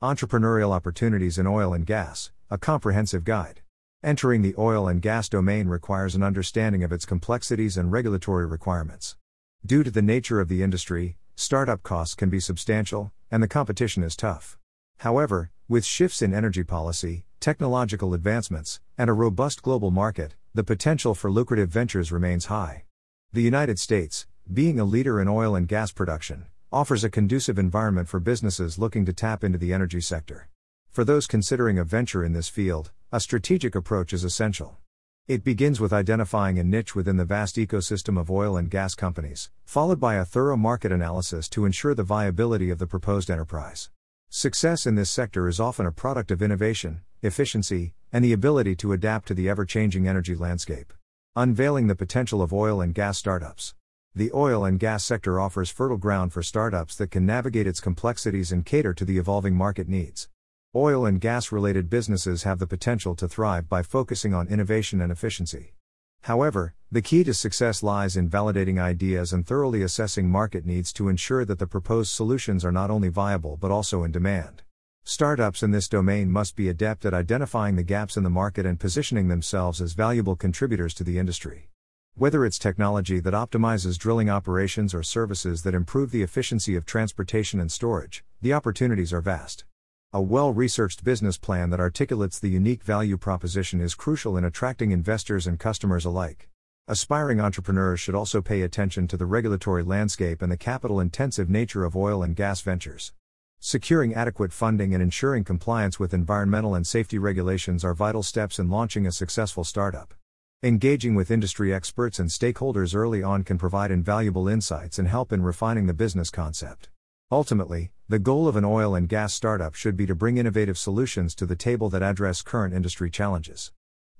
Entrepreneurial Opportunities in Oil and Gas, a comprehensive guide. Entering the oil and gas domain requires an understanding of its complexities and regulatory requirements. Due to the nature of the industry, startup costs can be substantial, and the competition is tough. However, with shifts in energy policy, technological advancements, and a robust global market, the potential for lucrative ventures remains high. The United States, being a leader in oil and gas production, offers a conducive environment for businesses looking to tap into the energy sector. For those considering a venture in this field, a strategic approach is essential. It begins with identifying a niche within the vast ecosystem of oil and gas companies, followed by a thorough market analysis to ensure the viability of the proposed enterprise. Success in this sector is often a product of innovation, efficiency, and the ability to adapt to the ever changing energy landscape. Unveiling the potential of oil and gas startups. The oil and gas sector offers fertile ground for startups that can navigate its complexities and cater to the evolving market needs. Oil and gas related businesses have the potential to thrive by focusing on innovation and efficiency. However, the key to success lies in validating ideas and thoroughly assessing market needs to ensure that the proposed solutions are not only viable but also in demand. Startups in this domain must be adept at identifying the gaps in the market and positioning themselves as valuable contributors to the industry. Whether it's technology that optimizes drilling operations or services that improve the efficiency of transportation and storage, the opportunities are vast. A well researched business plan that articulates the unique value proposition is crucial in attracting investors and customers alike. Aspiring entrepreneurs should also pay attention to the regulatory landscape and the capital intensive nature of oil and gas ventures. Securing adequate funding and ensuring compliance with environmental and safety regulations are vital steps in launching a successful startup. Engaging with industry experts and stakeholders early on can provide invaluable insights and help in refining the business concept. Ultimately, the goal of an oil and gas startup should be to bring innovative solutions to the table that address current industry challenges.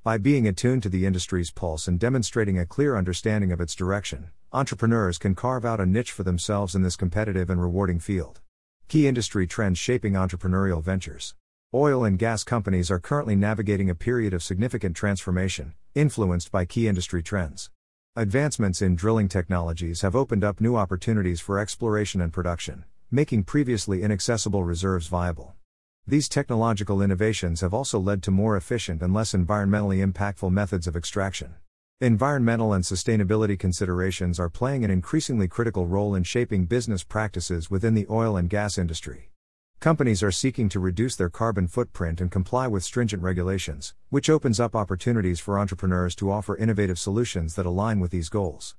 By being attuned to the industry's pulse and demonstrating a clear understanding of its direction, entrepreneurs can carve out a niche for themselves in this competitive and rewarding field. Key industry trends shaping entrepreneurial ventures. Oil and gas companies are currently navigating a period of significant transformation, influenced by key industry trends. Advancements in drilling technologies have opened up new opportunities for exploration and production, making previously inaccessible reserves viable. These technological innovations have also led to more efficient and less environmentally impactful methods of extraction. Environmental and sustainability considerations are playing an increasingly critical role in shaping business practices within the oil and gas industry. Companies are seeking to reduce their carbon footprint and comply with stringent regulations, which opens up opportunities for entrepreneurs to offer innovative solutions that align with these goals.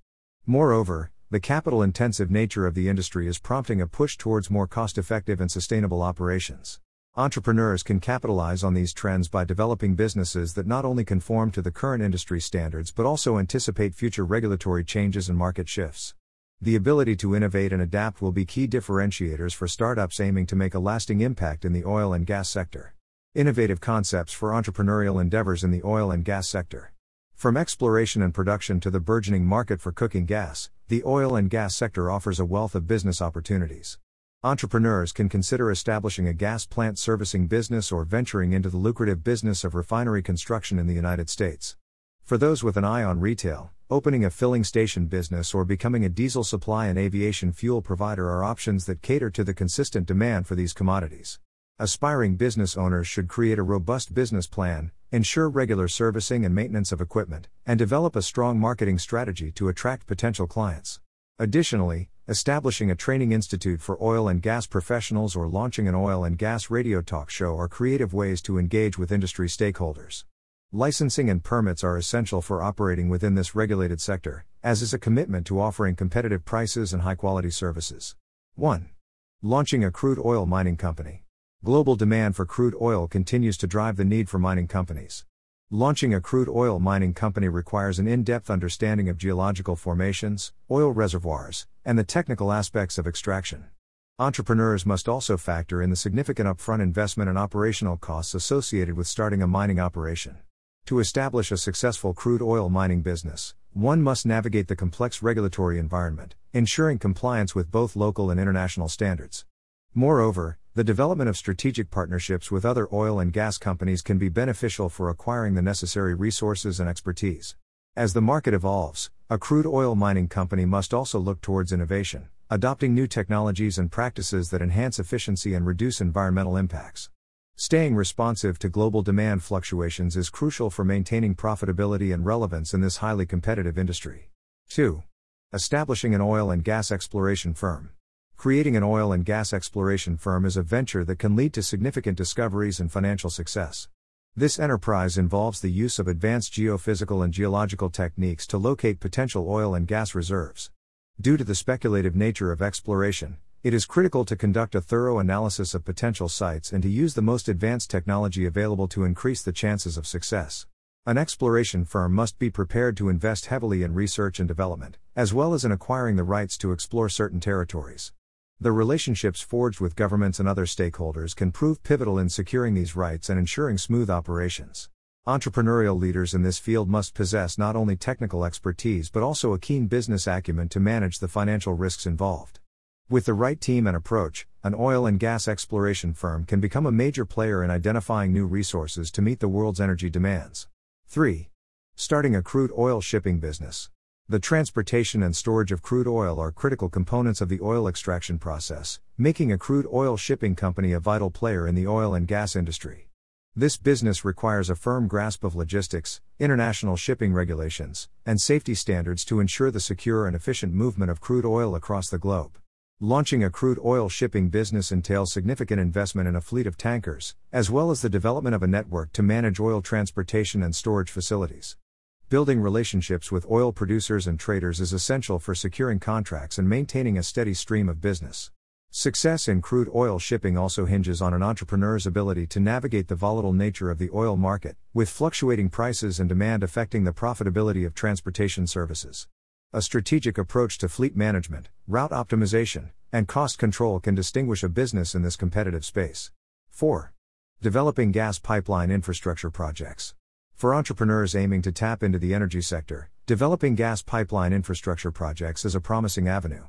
Moreover, the capital intensive nature of the industry is prompting a push towards more cost effective and sustainable operations. Entrepreneurs can capitalize on these trends by developing businesses that not only conform to the current industry standards but also anticipate future regulatory changes and market shifts. The ability to innovate and adapt will be key differentiators for startups aiming to make a lasting impact in the oil and gas sector. Innovative concepts for entrepreneurial endeavors in the oil and gas sector. From exploration and production to the burgeoning market for cooking gas, the oil and gas sector offers a wealth of business opportunities. Entrepreneurs can consider establishing a gas plant servicing business or venturing into the lucrative business of refinery construction in the United States. For those with an eye on retail, opening a filling station business or becoming a diesel supply and aviation fuel provider are options that cater to the consistent demand for these commodities. Aspiring business owners should create a robust business plan, ensure regular servicing and maintenance of equipment, and develop a strong marketing strategy to attract potential clients. Additionally, establishing a training institute for oil and gas professionals or launching an oil and gas radio talk show are creative ways to engage with industry stakeholders. Licensing and permits are essential for operating within this regulated sector, as is a commitment to offering competitive prices and high quality services. 1. Launching a crude oil mining company. Global demand for crude oil continues to drive the need for mining companies. Launching a crude oil mining company requires an in depth understanding of geological formations, oil reservoirs, and the technical aspects of extraction. Entrepreneurs must also factor in the significant upfront investment and operational costs associated with starting a mining operation. To establish a successful crude oil mining business, one must navigate the complex regulatory environment, ensuring compliance with both local and international standards. Moreover, the development of strategic partnerships with other oil and gas companies can be beneficial for acquiring the necessary resources and expertise. As the market evolves, a crude oil mining company must also look towards innovation, adopting new technologies and practices that enhance efficiency and reduce environmental impacts. Staying responsive to global demand fluctuations is crucial for maintaining profitability and relevance in this highly competitive industry. 2. Establishing an oil and gas exploration firm. Creating an oil and gas exploration firm is a venture that can lead to significant discoveries and financial success. This enterprise involves the use of advanced geophysical and geological techniques to locate potential oil and gas reserves. Due to the speculative nature of exploration, it is critical to conduct a thorough analysis of potential sites and to use the most advanced technology available to increase the chances of success. An exploration firm must be prepared to invest heavily in research and development, as well as in acquiring the rights to explore certain territories. The relationships forged with governments and other stakeholders can prove pivotal in securing these rights and ensuring smooth operations. Entrepreneurial leaders in this field must possess not only technical expertise but also a keen business acumen to manage the financial risks involved. With the right team and approach, an oil and gas exploration firm can become a major player in identifying new resources to meet the world's energy demands. 3. Starting a crude oil shipping business. The transportation and storage of crude oil are critical components of the oil extraction process, making a crude oil shipping company a vital player in the oil and gas industry. This business requires a firm grasp of logistics, international shipping regulations, and safety standards to ensure the secure and efficient movement of crude oil across the globe. Launching a crude oil shipping business entails significant investment in a fleet of tankers, as well as the development of a network to manage oil transportation and storage facilities. Building relationships with oil producers and traders is essential for securing contracts and maintaining a steady stream of business. Success in crude oil shipping also hinges on an entrepreneur's ability to navigate the volatile nature of the oil market, with fluctuating prices and demand affecting the profitability of transportation services. A strategic approach to fleet management, route optimization, and cost control can distinguish a business in this competitive space. 4. Developing gas pipeline infrastructure projects. For entrepreneurs aiming to tap into the energy sector, developing gas pipeline infrastructure projects is a promising avenue.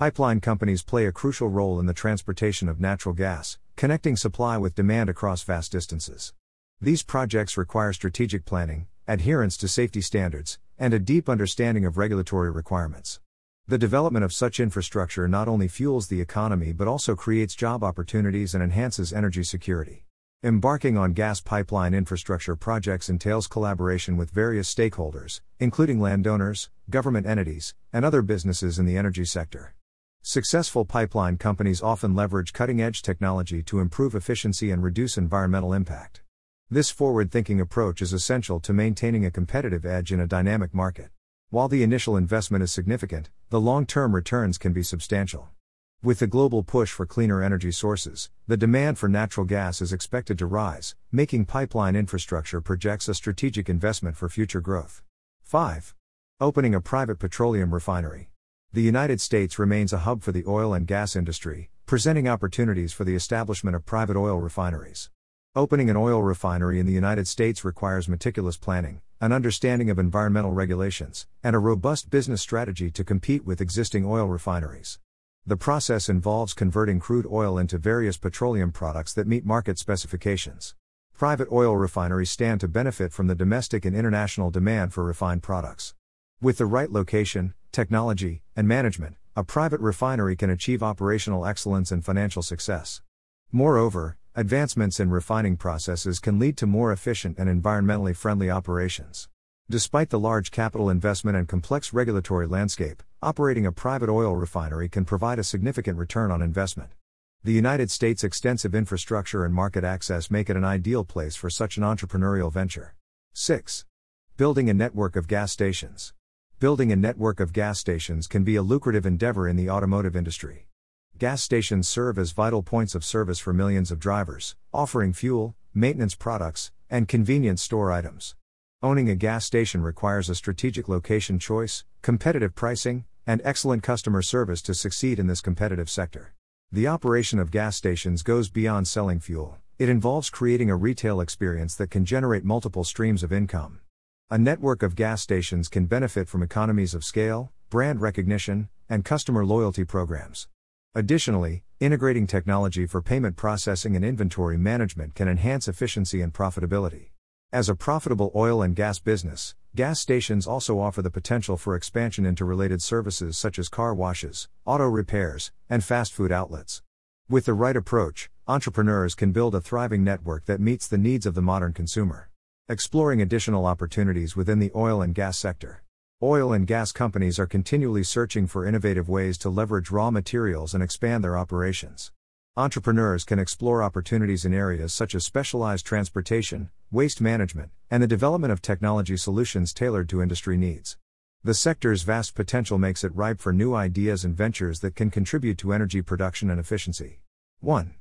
Pipeline companies play a crucial role in the transportation of natural gas, connecting supply with demand across vast distances. These projects require strategic planning, adherence to safety standards, and a deep understanding of regulatory requirements. The development of such infrastructure not only fuels the economy but also creates job opportunities and enhances energy security. Embarking on gas pipeline infrastructure projects entails collaboration with various stakeholders, including landowners, government entities, and other businesses in the energy sector. Successful pipeline companies often leverage cutting edge technology to improve efficiency and reduce environmental impact. This forward thinking approach is essential to maintaining a competitive edge in a dynamic market. While the initial investment is significant, the long term returns can be substantial. With the global push for cleaner energy sources, the demand for natural gas is expected to rise, making pipeline infrastructure projects a strategic investment for future growth. 5. Opening a private petroleum refinery. The United States remains a hub for the oil and gas industry, presenting opportunities for the establishment of private oil refineries. Opening an oil refinery in the United States requires meticulous planning, an understanding of environmental regulations, and a robust business strategy to compete with existing oil refineries. The process involves converting crude oil into various petroleum products that meet market specifications. Private oil refineries stand to benefit from the domestic and international demand for refined products. With the right location, technology, and management, a private refinery can achieve operational excellence and financial success. Moreover, advancements in refining processes can lead to more efficient and environmentally friendly operations. Despite the large capital investment and complex regulatory landscape, operating a private oil refinery can provide a significant return on investment. The United States' extensive infrastructure and market access make it an ideal place for such an entrepreneurial venture. 6. Building a network of gas stations. Building a network of gas stations can be a lucrative endeavor in the automotive industry. Gas stations serve as vital points of service for millions of drivers, offering fuel, maintenance products, and convenience store items. Owning a gas station requires a strategic location choice, competitive pricing, and excellent customer service to succeed in this competitive sector. The operation of gas stations goes beyond selling fuel, it involves creating a retail experience that can generate multiple streams of income. A network of gas stations can benefit from economies of scale, brand recognition, and customer loyalty programs. Additionally, integrating technology for payment processing and inventory management can enhance efficiency and profitability. As a profitable oil and gas business, Gas stations also offer the potential for expansion into related services such as car washes, auto repairs, and fast food outlets. With the right approach, entrepreneurs can build a thriving network that meets the needs of the modern consumer. Exploring additional opportunities within the oil and gas sector. Oil and gas companies are continually searching for innovative ways to leverage raw materials and expand their operations. Entrepreneurs can explore opportunities in areas such as specialized transportation, waste management, and the development of technology solutions tailored to industry needs. The sector's vast potential makes it ripe for new ideas and ventures that can contribute to energy production and efficiency. 1.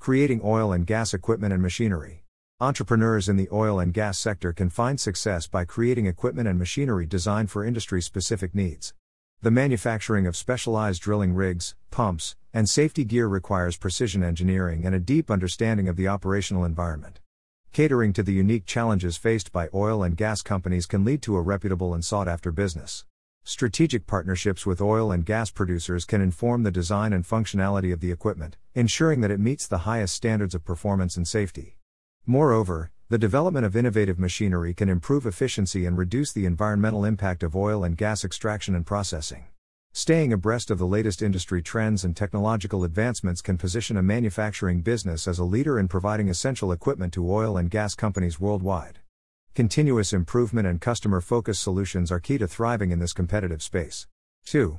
Creating oil and gas equipment and machinery. Entrepreneurs in the oil and gas sector can find success by creating equipment and machinery designed for industry specific needs. The manufacturing of specialized drilling rigs, pumps, and safety gear requires precision engineering and a deep understanding of the operational environment. Catering to the unique challenges faced by oil and gas companies can lead to a reputable and sought after business. Strategic partnerships with oil and gas producers can inform the design and functionality of the equipment, ensuring that it meets the highest standards of performance and safety. Moreover, the development of innovative machinery can improve efficiency and reduce the environmental impact of oil and gas extraction and processing. Staying abreast of the latest industry trends and technological advancements can position a manufacturing business as a leader in providing essential equipment to oil and gas companies worldwide. Continuous improvement and customer focused solutions are key to thriving in this competitive space. 2.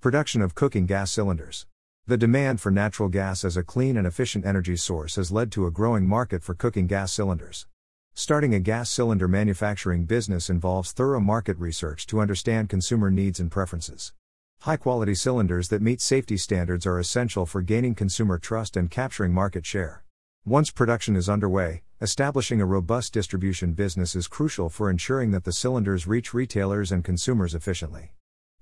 Production of cooking gas cylinders. The demand for natural gas as a clean and efficient energy source has led to a growing market for cooking gas cylinders. Starting a gas cylinder manufacturing business involves thorough market research to understand consumer needs and preferences. High quality cylinders that meet safety standards are essential for gaining consumer trust and capturing market share. Once production is underway, establishing a robust distribution business is crucial for ensuring that the cylinders reach retailers and consumers efficiently.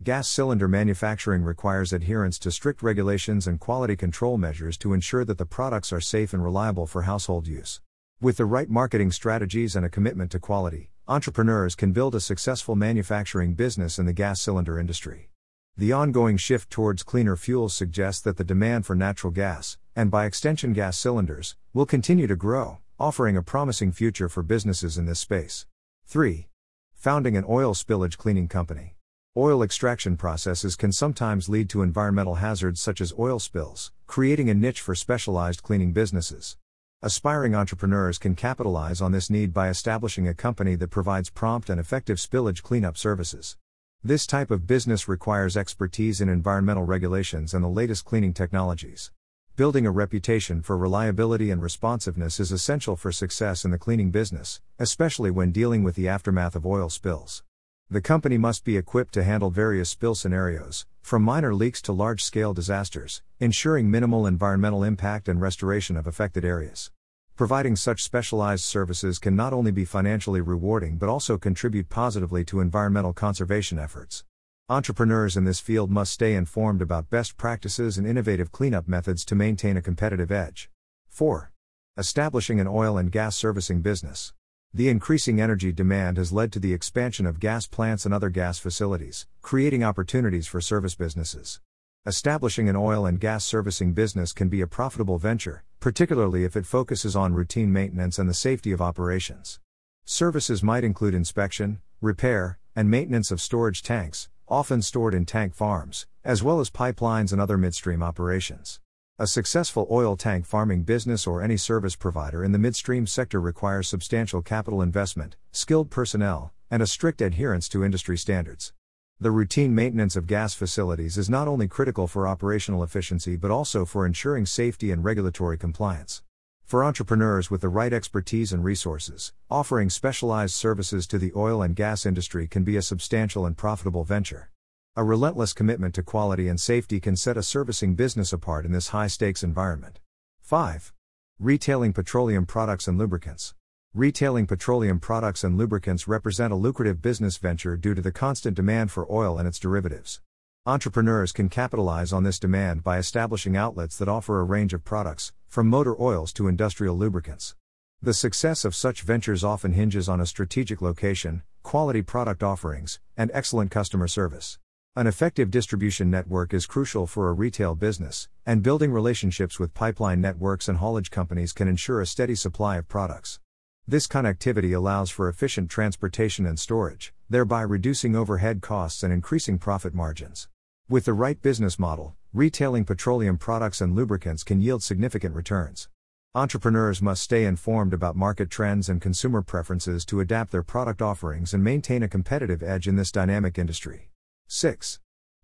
Gas cylinder manufacturing requires adherence to strict regulations and quality control measures to ensure that the products are safe and reliable for household use. With the right marketing strategies and a commitment to quality, entrepreneurs can build a successful manufacturing business in the gas cylinder industry. The ongoing shift towards cleaner fuels suggests that the demand for natural gas, and by extension gas cylinders, will continue to grow, offering a promising future for businesses in this space. 3. Founding an oil spillage cleaning company. Oil extraction processes can sometimes lead to environmental hazards such as oil spills, creating a niche for specialized cleaning businesses. Aspiring entrepreneurs can capitalize on this need by establishing a company that provides prompt and effective spillage cleanup services. This type of business requires expertise in environmental regulations and the latest cleaning technologies. Building a reputation for reliability and responsiveness is essential for success in the cleaning business, especially when dealing with the aftermath of oil spills. The company must be equipped to handle various spill scenarios, from minor leaks to large scale disasters, ensuring minimal environmental impact and restoration of affected areas. Providing such specialized services can not only be financially rewarding but also contribute positively to environmental conservation efforts. Entrepreneurs in this field must stay informed about best practices and innovative cleanup methods to maintain a competitive edge. 4. Establishing an oil and gas servicing business. The increasing energy demand has led to the expansion of gas plants and other gas facilities, creating opportunities for service businesses. Establishing an oil and gas servicing business can be a profitable venture, particularly if it focuses on routine maintenance and the safety of operations. Services might include inspection, repair, and maintenance of storage tanks, often stored in tank farms, as well as pipelines and other midstream operations. A successful oil tank farming business or any service provider in the midstream sector requires substantial capital investment, skilled personnel, and a strict adherence to industry standards. The routine maintenance of gas facilities is not only critical for operational efficiency but also for ensuring safety and regulatory compliance. For entrepreneurs with the right expertise and resources, offering specialized services to the oil and gas industry can be a substantial and profitable venture. A relentless commitment to quality and safety can set a servicing business apart in this high stakes environment. 5. Retailing petroleum products and lubricants. Retailing petroleum products and lubricants represent a lucrative business venture due to the constant demand for oil and its derivatives. Entrepreneurs can capitalize on this demand by establishing outlets that offer a range of products, from motor oils to industrial lubricants. The success of such ventures often hinges on a strategic location, quality product offerings, and excellent customer service. An effective distribution network is crucial for a retail business, and building relationships with pipeline networks and haulage companies can ensure a steady supply of products. This connectivity allows for efficient transportation and storage, thereby reducing overhead costs and increasing profit margins. With the right business model, retailing petroleum products and lubricants can yield significant returns. Entrepreneurs must stay informed about market trends and consumer preferences to adapt their product offerings and maintain a competitive edge in this dynamic industry. 6.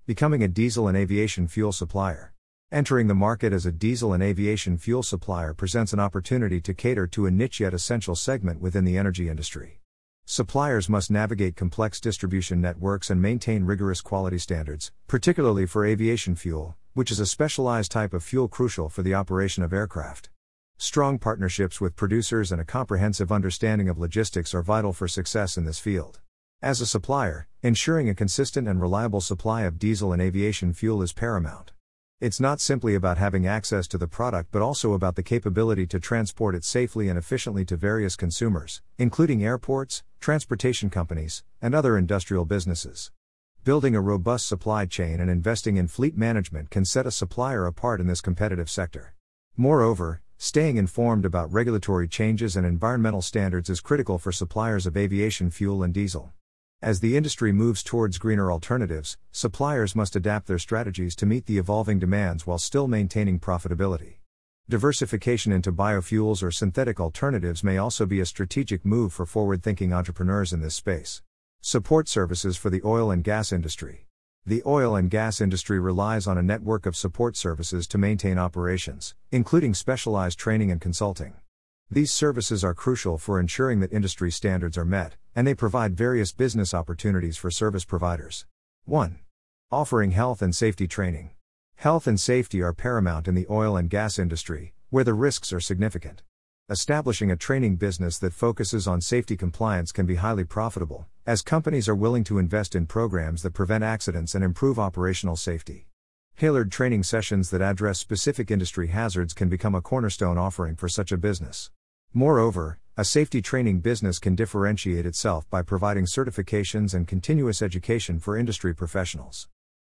Becoming a diesel and aviation fuel supplier. Entering the market as a diesel and aviation fuel supplier presents an opportunity to cater to a niche yet essential segment within the energy industry. Suppliers must navigate complex distribution networks and maintain rigorous quality standards, particularly for aviation fuel, which is a specialized type of fuel crucial for the operation of aircraft. Strong partnerships with producers and a comprehensive understanding of logistics are vital for success in this field. As a supplier, ensuring a consistent and reliable supply of diesel and aviation fuel is paramount. It's not simply about having access to the product but also about the capability to transport it safely and efficiently to various consumers, including airports, transportation companies, and other industrial businesses. Building a robust supply chain and investing in fleet management can set a supplier apart in this competitive sector. Moreover, staying informed about regulatory changes and environmental standards is critical for suppliers of aviation fuel and diesel. As the industry moves towards greener alternatives, suppliers must adapt their strategies to meet the evolving demands while still maintaining profitability. Diversification into biofuels or synthetic alternatives may also be a strategic move for forward thinking entrepreneurs in this space. Support services for the oil and gas industry. The oil and gas industry relies on a network of support services to maintain operations, including specialized training and consulting. These services are crucial for ensuring that industry standards are met, and they provide various business opportunities for service providers. 1. Offering health and safety training. Health and safety are paramount in the oil and gas industry, where the risks are significant. Establishing a training business that focuses on safety compliance can be highly profitable, as companies are willing to invest in programs that prevent accidents and improve operational safety. Tailored training sessions that address specific industry hazards can become a cornerstone offering for such a business. Moreover, a safety training business can differentiate itself by providing certifications and continuous education for industry professionals.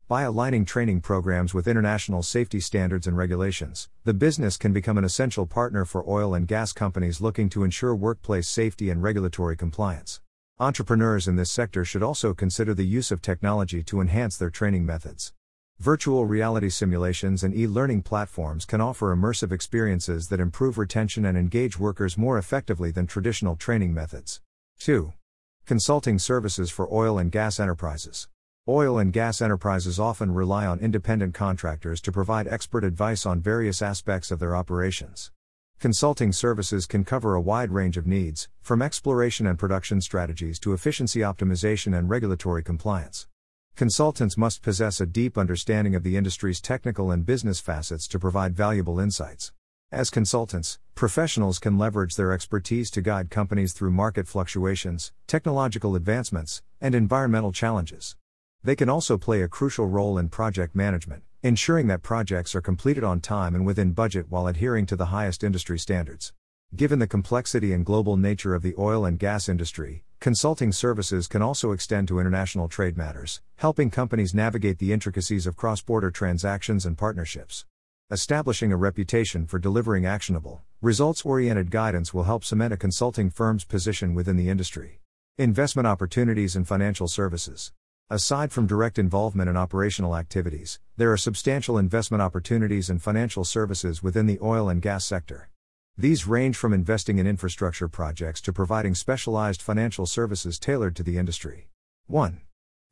By aligning training programs with international safety standards and regulations, the business can become an essential partner for oil and gas companies looking to ensure workplace safety and regulatory compliance. Entrepreneurs in this sector should also consider the use of technology to enhance their training methods. Virtual reality simulations and e learning platforms can offer immersive experiences that improve retention and engage workers more effectively than traditional training methods. 2. Consulting services for oil and gas enterprises. Oil and gas enterprises often rely on independent contractors to provide expert advice on various aspects of their operations. Consulting services can cover a wide range of needs, from exploration and production strategies to efficiency optimization and regulatory compliance. Consultants must possess a deep understanding of the industry's technical and business facets to provide valuable insights. As consultants, professionals can leverage their expertise to guide companies through market fluctuations, technological advancements, and environmental challenges. They can also play a crucial role in project management, ensuring that projects are completed on time and within budget while adhering to the highest industry standards. Given the complexity and global nature of the oil and gas industry, Consulting services can also extend to international trade matters, helping companies navigate the intricacies of cross border transactions and partnerships. Establishing a reputation for delivering actionable, results oriented guidance will help cement a consulting firm's position within the industry. Investment opportunities and financial services. Aside from direct involvement in operational activities, there are substantial investment opportunities and financial services within the oil and gas sector. These range from investing in infrastructure projects to providing specialized financial services tailored to the industry. 1.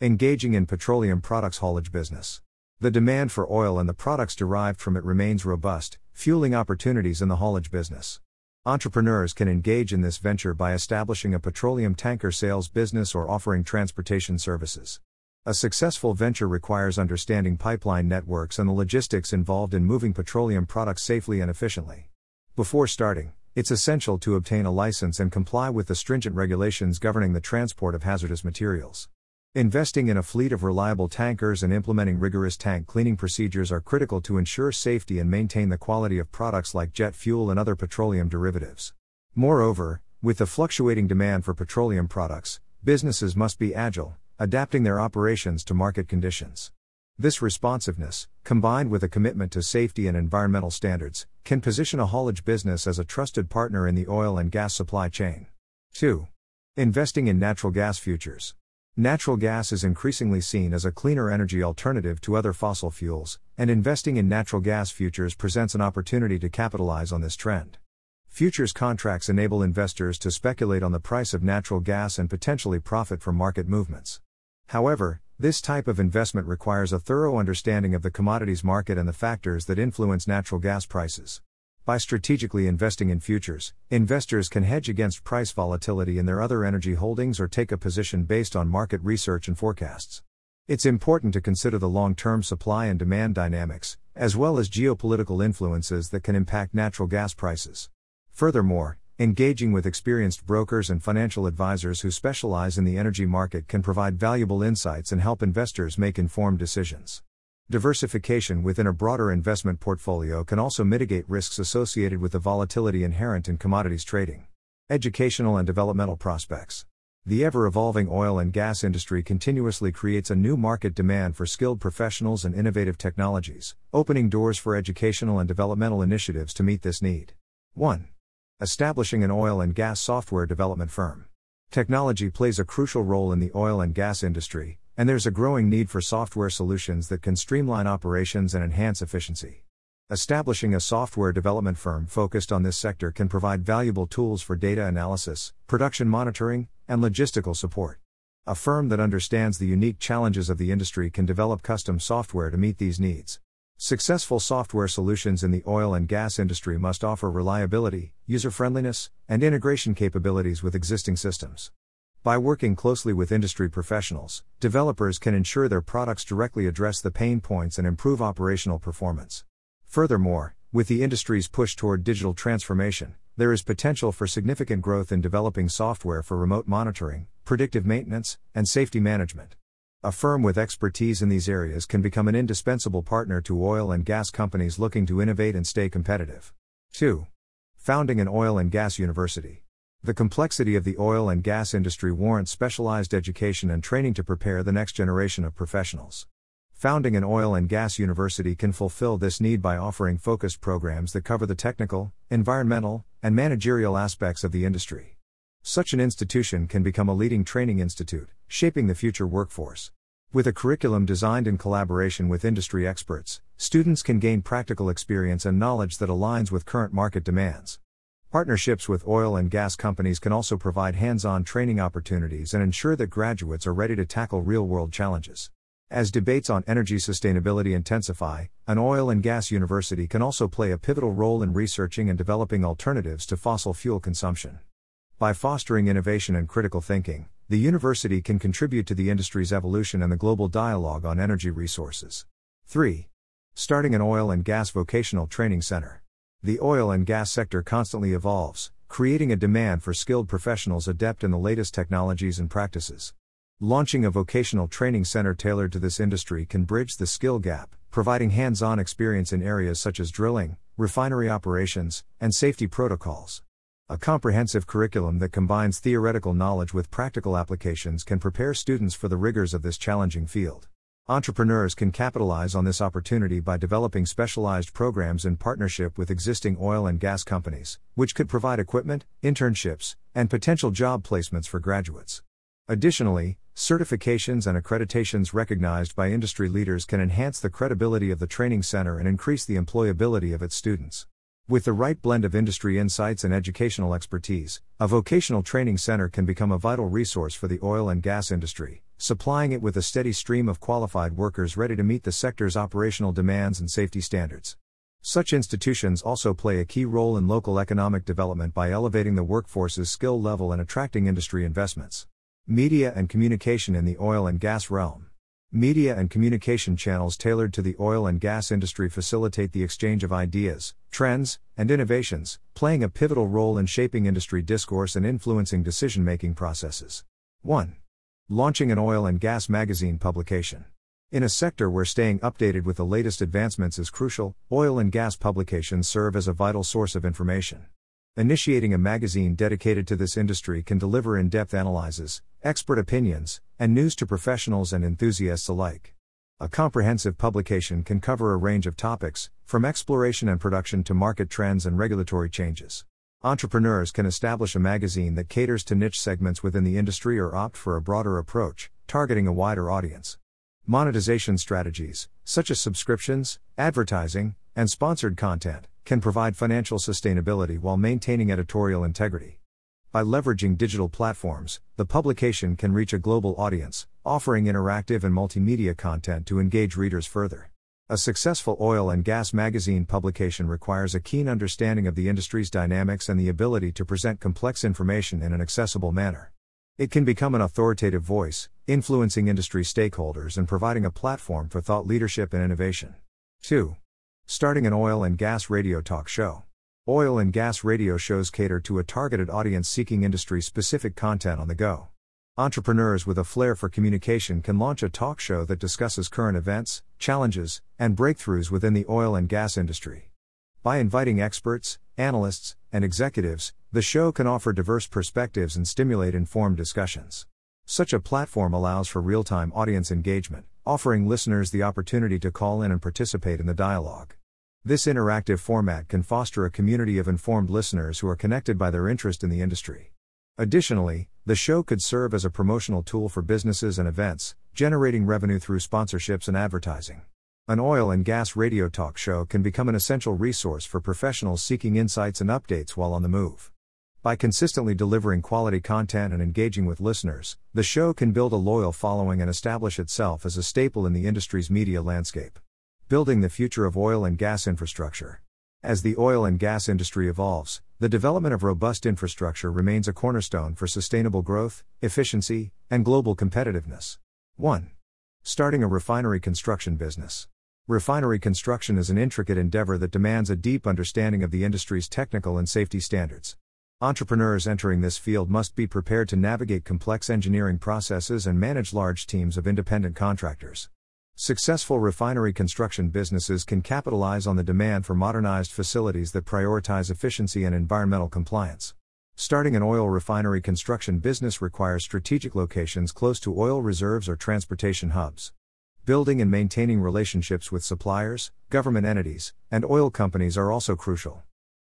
Engaging in petroleum products haulage business. The demand for oil and the products derived from it remains robust, fueling opportunities in the haulage business. Entrepreneurs can engage in this venture by establishing a petroleum tanker sales business or offering transportation services. A successful venture requires understanding pipeline networks and the logistics involved in moving petroleum products safely and efficiently. Before starting, it's essential to obtain a license and comply with the stringent regulations governing the transport of hazardous materials. Investing in a fleet of reliable tankers and implementing rigorous tank cleaning procedures are critical to ensure safety and maintain the quality of products like jet fuel and other petroleum derivatives. Moreover, with the fluctuating demand for petroleum products, businesses must be agile, adapting their operations to market conditions. This responsiveness, combined with a commitment to safety and environmental standards, can position a haulage business as a trusted partner in the oil and gas supply chain. 2. Investing in natural gas futures. Natural gas is increasingly seen as a cleaner energy alternative to other fossil fuels, and investing in natural gas futures presents an opportunity to capitalize on this trend. Futures contracts enable investors to speculate on the price of natural gas and potentially profit from market movements. However, this type of investment requires a thorough understanding of the commodities market and the factors that influence natural gas prices. By strategically investing in futures, investors can hedge against price volatility in their other energy holdings or take a position based on market research and forecasts. It's important to consider the long term supply and demand dynamics, as well as geopolitical influences that can impact natural gas prices. Furthermore, engaging with experienced brokers and financial advisors who specialize in the energy market can provide valuable insights and help investors make informed decisions. Diversification within a broader investment portfolio can also mitigate risks associated with the volatility inherent in commodities trading. Educational and developmental prospects. The ever evolving oil and gas industry continuously creates a new market demand for skilled professionals and innovative technologies, opening doors for educational and developmental initiatives to meet this need. 1. Establishing an oil and gas software development firm. Technology plays a crucial role in the oil and gas industry, and there's a growing need for software solutions that can streamline operations and enhance efficiency. Establishing a software development firm focused on this sector can provide valuable tools for data analysis, production monitoring, and logistical support. A firm that understands the unique challenges of the industry can develop custom software to meet these needs. Successful software solutions in the oil and gas industry must offer reliability, user friendliness, and integration capabilities with existing systems. By working closely with industry professionals, developers can ensure their products directly address the pain points and improve operational performance. Furthermore, with the industry's push toward digital transformation, there is potential for significant growth in developing software for remote monitoring, predictive maintenance, and safety management. A firm with expertise in these areas can become an indispensable partner to oil and gas companies looking to innovate and stay competitive. 2. Founding an oil and gas university. The complexity of the oil and gas industry warrants specialized education and training to prepare the next generation of professionals. Founding an oil and gas university can fulfill this need by offering focused programs that cover the technical, environmental, and managerial aspects of the industry. Such an institution can become a leading training institute, shaping the future workforce. With a curriculum designed in collaboration with industry experts, students can gain practical experience and knowledge that aligns with current market demands. Partnerships with oil and gas companies can also provide hands on training opportunities and ensure that graduates are ready to tackle real world challenges. As debates on energy sustainability intensify, an oil and gas university can also play a pivotal role in researching and developing alternatives to fossil fuel consumption. By fostering innovation and critical thinking, the university can contribute to the industry's evolution and the global dialogue on energy resources. 3. Starting an oil and gas vocational training center. The oil and gas sector constantly evolves, creating a demand for skilled professionals adept in the latest technologies and practices. Launching a vocational training center tailored to this industry can bridge the skill gap, providing hands on experience in areas such as drilling, refinery operations, and safety protocols. A comprehensive curriculum that combines theoretical knowledge with practical applications can prepare students for the rigors of this challenging field. Entrepreneurs can capitalize on this opportunity by developing specialized programs in partnership with existing oil and gas companies, which could provide equipment, internships, and potential job placements for graduates. Additionally, certifications and accreditations recognized by industry leaders can enhance the credibility of the training center and increase the employability of its students. With the right blend of industry insights and educational expertise, a vocational training center can become a vital resource for the oil and gas industry, supplying it with a steady stream of qualified workers ready to meet the sector's operational demands and safety standards. Such institutions also play a key role in local economic development by elevating the workforce's skill level and attracting industry investments. Media and communication in the oil and gas realm. Media and communication channels tailored to the oil and gas industry facilitate the exchange of ideas, trends, and innovations, playing a pivotal role in shaping industry discourse and influencing decision making processes. 1. Launching an oil and gas magazine publication. In a sector where staying updated with the latest advancements is crucial, oil and gas publications serve as a vital source of information. Initiating a magazine dedicated to this industry can deliver in depth analyses, expert opinions, and news to professionals and enthusiasts alike. A comprehensive publication can cover a range of topics, from exploration and production to market trends and regulatory changes. Entrepreneurs can establish a magazine that caters to niche segments within the industry or opt for a broader approach, targeting a wider audience. Monetization strategies, such as subscriptions, advertising, and sponsored content, can provide financial sustainability while maintaining editorial integrity. By leveraging digital platforms, the publication can reach a global audience, offering interactive and multimedia content to engage readers further. A successful oil and gas magazine publication requires a keen understanding of the industry's dynamics and the ability to present complex information in an accessible manner. It can become an authoritative voice, influencing industry stakeholders and providing a platform for thought leadership and innovation. 2. Starting an oil and gas radio talk show. Oil and gas radio shows cater to a targeted audience seeking industry specific content on the go. Entrepreneurs with a flair for communication can launch a talk show that discusses current events, challenges, and breakthroughs within the oil and gas industry. By inviting experts, analysts, and executives, the show can offer diverse perspectives and stimulate informed discussions. Such a platform allows for real time audience engagement, offering listeners the opportunity to call in and participate in the dialogue. This interactive format can foster a community of informed listeners who are connected by their interest in the industry. Additionally, the show could serve as a promotional tool for businesses and events, generating revenue through sponsorships and advertising. An oil and gas radio talk show can become an essential resource for professionals seeking insights and updates while on the move. By consistently delivering quality content and engaging with listeners, the show can build a loyal following and establish itself as a staple in the industry's media landscape. Building the future of oil and gas infrastructure. As the oil and gas industry evolves, the development of robust infrastructure remains a cornerstone for sustainable growth, efficiency, and global competitiveness. 1. Starting a refinery construction business. Refinery construction is an intricate endeavor that demands a deep understanding of the industry's technical and safety standards. Entrepreneurs entering this field must be prepared to navigate complex engineering processes and manage large teams of independent contractors. Successful refinery construction businesses can capitalize on the demand for modernized facilities that prioritize efficiency and environmental compliance. Starting an oil refinery construction business requires strategic locations close to oil reserves or transportation hubs. Building and maintaining relationships with suppliers, government entities, and oil companies are also crucial.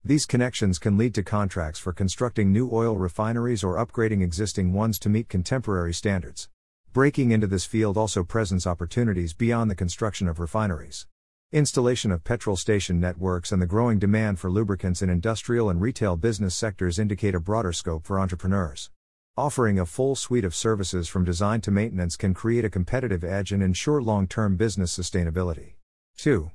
These connections can lead to contracts for constructing new oil refineries or upgrading existing ones to meet contemporary standards. Breaking into this field also presents opportunities beyond the construction of refineries. Installation of petrol station networks and the growing demand for lubricants in industrial and retail business sectors indicate a broader scope for entrepreneurs. Offering a full suite of services from design to maintenance can create a competitive edge and ensure long term business sustainability. 2.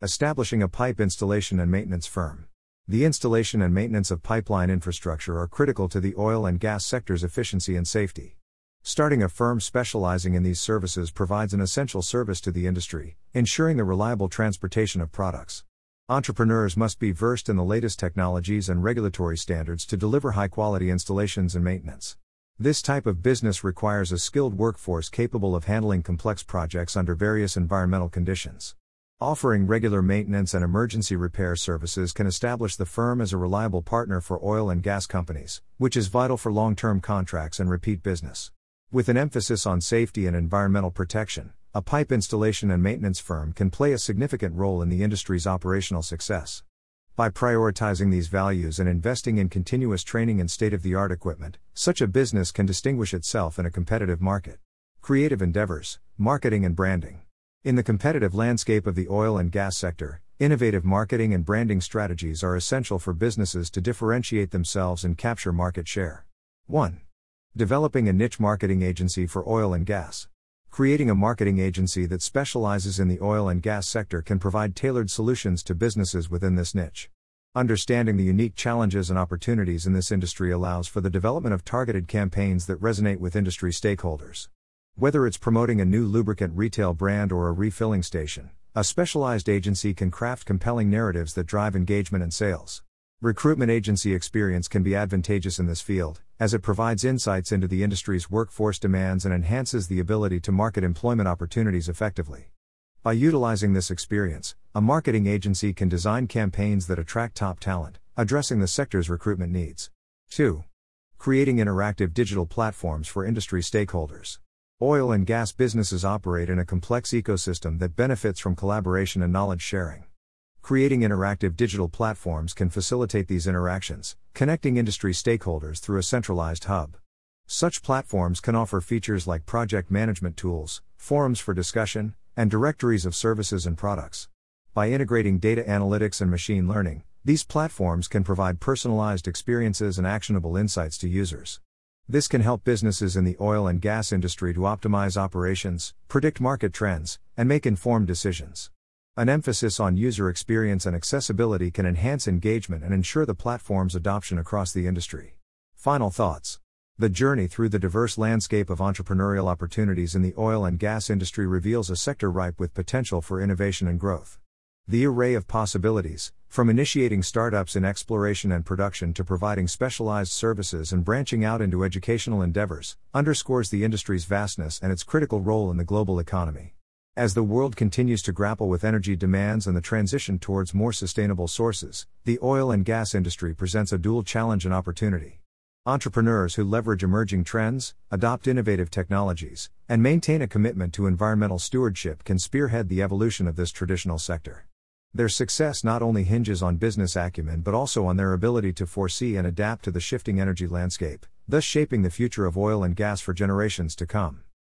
Establishing a pipe installation and maintenance firm. The installation and maintenance of pipeline infrastructure are critical to the oil and gas sector's efficiency and safety. Starting a firm specializing in these services provides an essential service to the industry, ensuring the reliable transportation of products. Entrepreneurs must be versed in the latest technologies and regulatory standards to deliver high quality installations and maintenance. This type of business requires a skilled workforce capable of handling complex projects under various environmental conditions. Offering regular maintenance and emergency repair services can establish the firm as a reliable partner for oil and gas companies, which is vital for long term contracts and repeat business. With an emphasis on safety and environmental protection, a pipe installation and maintenance firm can play a significant role in the industry's operational success. By prioritizing these values and investing in continuous training and state of the art equipment, such a business can distinguish itself in a competitive market. Creative endeavors, marketing and branding. In the competitive landscape of the oil and gas sector, innovative marketing and branding strategies are essential for businesses to differentiate themselves and capture market share. 1. Developing a niche marketing agency for oil and gas. Creating a marketing agency that specializes in the oil and gas sector can provide tailored solutions to businesses within this niche. Understanding the unique challenges and opportunities in this industry allows for the development of targeted campaigns that resonate with industry stakeholders. Whether it's promoting a new lubricant retail brand or a refilling station, a specialized agency can craft compelling narratives that drive engagement and sales. Recruitment agency experience can be advantageous in this field, as it provides insights into the industry's workforce demands and enhances the ability to market employment opportunities effectively. By utilizing this experience, a marketing agency can design campaigns that attract top talent, addressing the sector's recruitment needs. 2. Creating interactive digital platforms for industry stakeholders. Oil and gas businesses operate in a complex ecosystem that benefits from collaboration and knowledge sharing. Creating interactive digital platforms can facilitate these interactions, connecting industry stakeholders through a centralized hub. Such platforms can offer features like project management tools, forums for discussion, and directories of services and products. By integrating data analytics and machine learning, these platforms can provide personalized experiences and actionable insights to users. This can help businesses in the oil and gas industry to optimize operations, predict market trends, and make informed decisions. An emphasis on user experience and accessibility can enhance engagement and ensure the platform's adoption across the industry. Final thoughts the journey through the diverse landscape of entrepreneurial opportunities in the oil and gas industry reveals a sector ripe with potential for innovation and growth. The array of possibilities, from initiating startups in exploration and production to providing specialized services and branching out into educational endeavors, underscores the industry's vastness and its critical role in the global economy. As the world continues to grapple with energy demands and the transition towards more sustainable sources, the oil and gas industry presents a dual challenge and opportunity. Entrepreneurs who leverage emerging trends, adopt innovative technologies, and maintain a commitment to environmental stewardship can spearhead the evolution of this traditional sector. Their success not only hinges on business acumen but also on their ability to foresee and adapt to the shifting energy landscape, thus shaping the future of oil and gas for generations to come.